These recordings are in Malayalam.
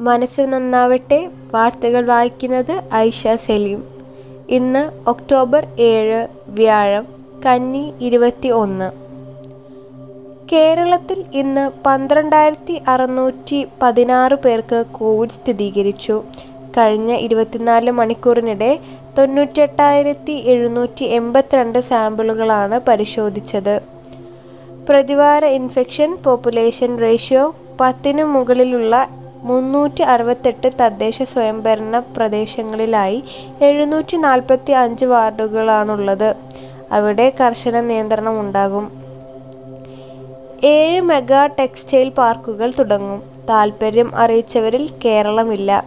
മനസ്സ് നന്നാവട്ടെ വാർത്തകൾ വായിക്കുന്നത് ഐഷ സലീം. ഇന്ന് ഒക്ടോബർ ഏഴ് വ്യാഴം കന്നി ഇരുപത്തി ഒന്ന് കേരളത്തിൽ ഇന്ന് പന്ത്രണ്ടായിരത്തി അറുന്നൂറ്റി പതിനാറ് പേർക്ക് കോവിഡ് സ്ഥിരീകരിച്ചു. കഴിഞ്ഞ ഇരുപത്തിനാല് മണിക്കൂറിനിടെ തൊണ്ണൂറ്റെട്ടായിരത്തി എഴുന്നൂറ്റി എൺപത്തിരണ്ട് സാമ്പിളുകളാണ് പരിശോധിച്ചത്. പ്രതിവാര ഇൻഫെക്ഷൻ പോപ്പുലേഷൻ റേഷ്യോ പത്തിനു മുകളിലുള്ള മുന്നൂറ്റി അറുപത്തെട്ട് തദ്ദേശ സ്വയംഭരണ പ്രദേശങ്ങളിലായി എഴുന്നൂറ്റി നാൽപ്പത്തി അഞ്ച് വാർഡുകളാണുള്ളത്. അവിടെ കർശന നിയന്ത്രണം ഉണ്ടാകും ഏഴ് മെഗാ ടെക്സ്റ്റൈൽ പാർക്കുകൾ തുടങ്ങും. താൽപ്പര്യം അറിയിച്ചവരിൽ കേരളമില്ല.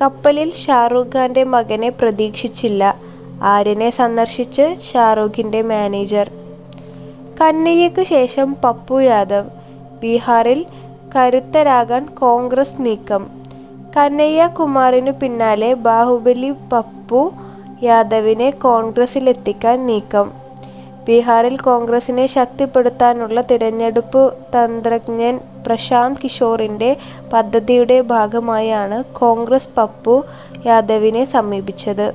കപ്പലിൽ ഷാറൂഖ് ഖാന്റെ മകനെ പ്രതീക്ഷിച്ചില്ല. ആര്യനെ സന്ദർശിച്ച് ഷാറൂഖിന്റെ മാനേജർ. കന്നയ്യക്ക് ശേഷം പപ്പു യാദവ്. ബീഹാറിൽ കരുത്തരാകാൻ കോൺഗ്രസ് നീക്കം. കനയ്യകുമാറിനു പിന്നാലെ ബാഹുബലി പപ്പു യാദവിനെ കോൺഗ്രസിലെത്തിക്കാൻ നീക്കം. ബീഹാറിൽ കോൺഗ്രസിനെ ശക്തിപ്പെടുത്താനുള്ള തിരഞ്ഞെടുപ്പ് തന്ത്രജ്ഞൻ പ്രശാന്ത് കിഷോറിന്റെ പദ്ധതിയുടെ ഭാഗമായാണ് കോൺഗ്രസ് പപ്പു യാദവിനെ സമീപിച്ചത്.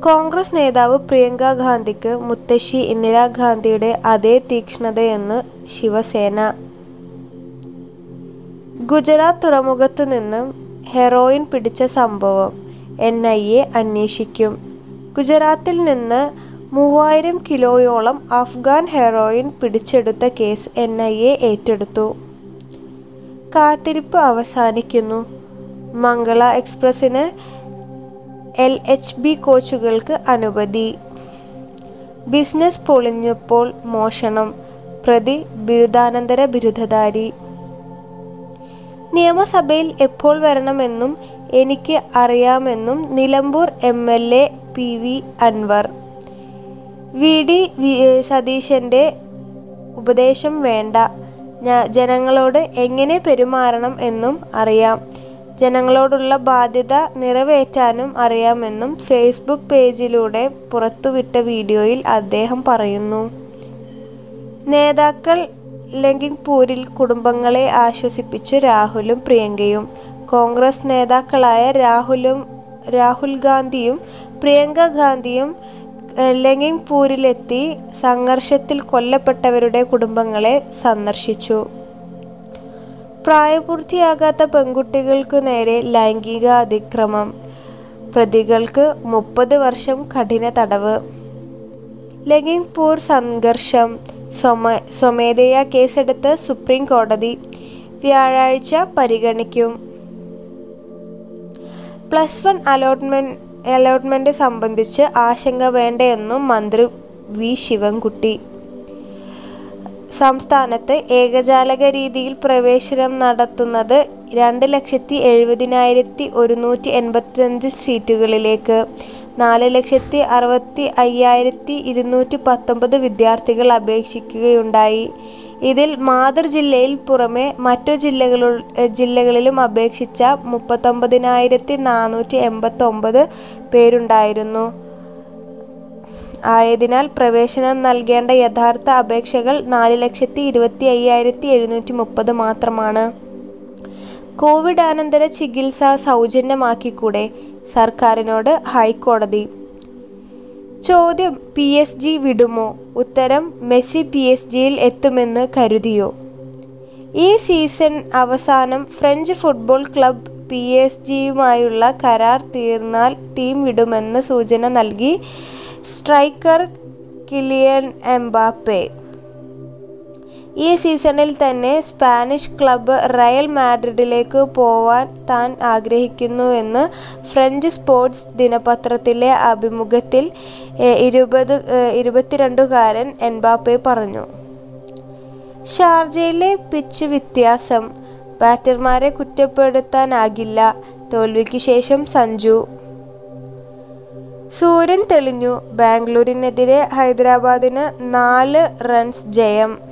കോൺഗ്രസ് നേതാവ് പ്രിയങ്ക ഗാന്ധിക്ക് മുത്തശ്ശി ഇന്ദിരാഗാന്ധിയുടെ അതേ തീക്ഷ്ണതയെന്ന് ശിവസേന. ഗുജറാത്ത് തുറമുഖത്തു നിന്നും ഹെറോയിൻ പിടിച്ച സംഭവം എൻ ഐ എ അന്വേഷിക്കും. ഗുജറാത്തിൽ നിന്ന് മൂവായിരം കിലോയോളം അഫ്ഗാൻ ഹെറോയിൻ പിടിച്ചെടുത്ത കേസ് എൻ ഐ എ ഏറ്റെടുത്തു. കാത്തിരിപ്പ് അവസാനിക്കുന്നു. മംഗള എക്സ്പ്രസിന് എൽ എച്ച് ബി കോച്ചുകൾക്ക് അനുമതി. ബിസിനസ് പൊളിഞ്ഞപ്പോൾ മോഷണം. പ്രതി ബിരുദാനന്തര ബിരുദധാരി. നിയമസഭയിൽ എപ്പോൾ വരണമെന്നും എനിക്ക് അറിയാമെന്നും Nilambur M L A P V Anvar. V D സതീശന്റെ ഉപദേശം വേണ്ട. ജനങ്ങളോട് എങ്ങനെ പെരുമാറണം എന്നും അറിയാം. ജനങ്ങളോടുള്ള ബാധ്യത നിറവേറ്റാനും അറിയാമെന്നും ഫേസ്ബുക്ക് പേജിലൂടെ പുറത്തുവിട്ട വീഡിയോയിൽ അദ്ദേഹം പറയുന്നു. നേതാക്കൾ ലങ്കിങ്പൂരിൽ കുടുംബങ്ങളെ ആശ്വസിപ്പിച്ചു രാഹുലും പ്രിയങ്കയും. കോൺഗ്രസ് നേതാക്കളായ രാഹുലും രാഹുൽ ഗാന്ധിയും പ്രിയങ്ക ഗാന്ധിയും ലങ്കിംഗ്പൂരിലെത്തി സംഘർഷത്തിൽ കൊല്ലപ്പെട്ടവരുടെ കുടുംബങ്ങളെ സന്ദർശിച്ചു. പ്രായപൂർത്തിയാകാത്ത പെൺകുട്ടികൾക്കു നേരെ ലൈംഗിക അതിക്രമം. പ്രതികൾക്ക് മുപ്പത് വർഷം കഠിന തടവ്. ലഖിംപൂർ സംഘർഷം. സ്വമ സ്വമേധയാ കേസെടുത്ത് സുപ്രീം കോടതി വ്യാഴാഴ്ച പരിഗണിക്കും. പ്ലസ് വൺ അലോട്ട്മെന്റ് അലോട്ട്മെന്റ് സംബന്ധിച്ച് ആശങ്ക വേണ്ടയെന്നും മന്ത്രി വി ശിവൻകുട്ടി. സംസ്ഥാനത്ത് ഏകജാലക രീതിയിൽ പ്രവേശനം നടത്തുന്നത് രണ്ട് ലക്ഷത്തി എഴുപതിനായിരത്തി ഒരുന്നൂറ്റി എൺപത്തിയഞ്ച് സീറ്റുകളിലേക്ക്. നാല് ലക്ഷത്തി അറുപത്തി അയ്യായിരത്തി ഇരുന്നൂറ്റി പത്തൊമ്പത് വിദ്യാർത്ഥികൾ അപേക്ഷിക്കുകയുണ്ടായി. ഇതിൽ മാതൃ ജില്ലയിൽ പുറമെ മറ്റു ജില്ലകളു ജില്ലകളിലും അപേക്ഷിച്ച മുപ്പത്തൊമ്പതിനായിരത്തി നാനൂറ്റി എൺപത്തൊമ്പത് പേരുണ്ടായിരുന്നു. ആയതിനാൽ പ്രവേശനം നൽകേണ്ട യഥാർത്ഥ അപേക്ഷകൾ നാല് ലക്ഷത്തി ഇരുപത്തി അയ്യായിരത്തി എഴുന്നൂറ്റി മുപ്പത് മാത്രമാണ്. കോവിഡ് അനന്തര ചികിത്സ സൗജന്യമാക്കിക്കൂടെ? സർക്കാരിനോട് ഹൈക്കോടതി. ചോദ്യം പി എസ് ജി വിടുമോ? ഉത്തരം മെസ്സി പി എസ് ജിയിൽ എത്തുമെന്ന് കരുതിയോ? ഈ സീസൺ അവസാനം French football club P S ജിയുമായുള്ള കരാർ തീർന്നാൽ ടീം വിടുമെന്ന് സൂചന നൽകി സ്ട്രൈക്കർ കിലിയൻ എംബാപ്പെ. ഈ സീസണിൽ തന്നെ സ്പാനിഷ് ക്ലബ് റയൽ മാഡ്രിഡിലേക്ക് പോവാൻ താൻ ആഗ്രഹിക്കുന്നുവെന്ന് ഫ്രഞ്ച് സ്പോർട്സ് ദിനപത്രത്തിലെ അഭിമുഖത്തിൽ ഇരുപത് ഇരുപത്തിരണ്ടുകാരൻ എൻബാപ്പെ പറഞ്ഞു. ഷാർജയിലെ പിച്ച് വ്യത്യാസം ബാറ്റർമാരെ കുറ്റപ്പെടുത്താനാകില്ല തോൽവിക്ക് ശേഷം സഞ്ജു. സൂര്യൻ തെളിഞ്ഞു ബാംഗ്ലൂരിനെതിരെ ഹൈദരാബാദിന് നാല് റൺസ് ജയം.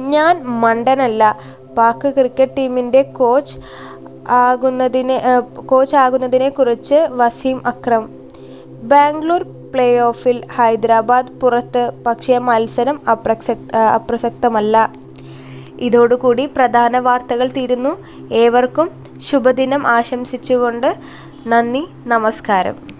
ഞാൻ മണ്ടനല്ല. പാക് ക്രിക്കറ്റ് ടീമിന്റെ കോച്ച് ആകുന്നതിനെ കോച്ച് ആകുന്നതിനെ കുറിച്ച് വസീം അക്രം. ബാംഗ്ലൂർ പ്ലേ ഓഫിൽ ഹൈദരാബാദ് പുറത്ത് പക്ഷേ മത്സരം അപ്രസക്ത അപ്രസക്തമല്ല. ഇതോടുകൂടി പ്രധാന വാർത്തകൾ തീരുന്നു. ഏവർക്കും ശുഭദിനം ആശംസിച്ചുകൊണ്ട് നന്ദി നമസ്കാരം.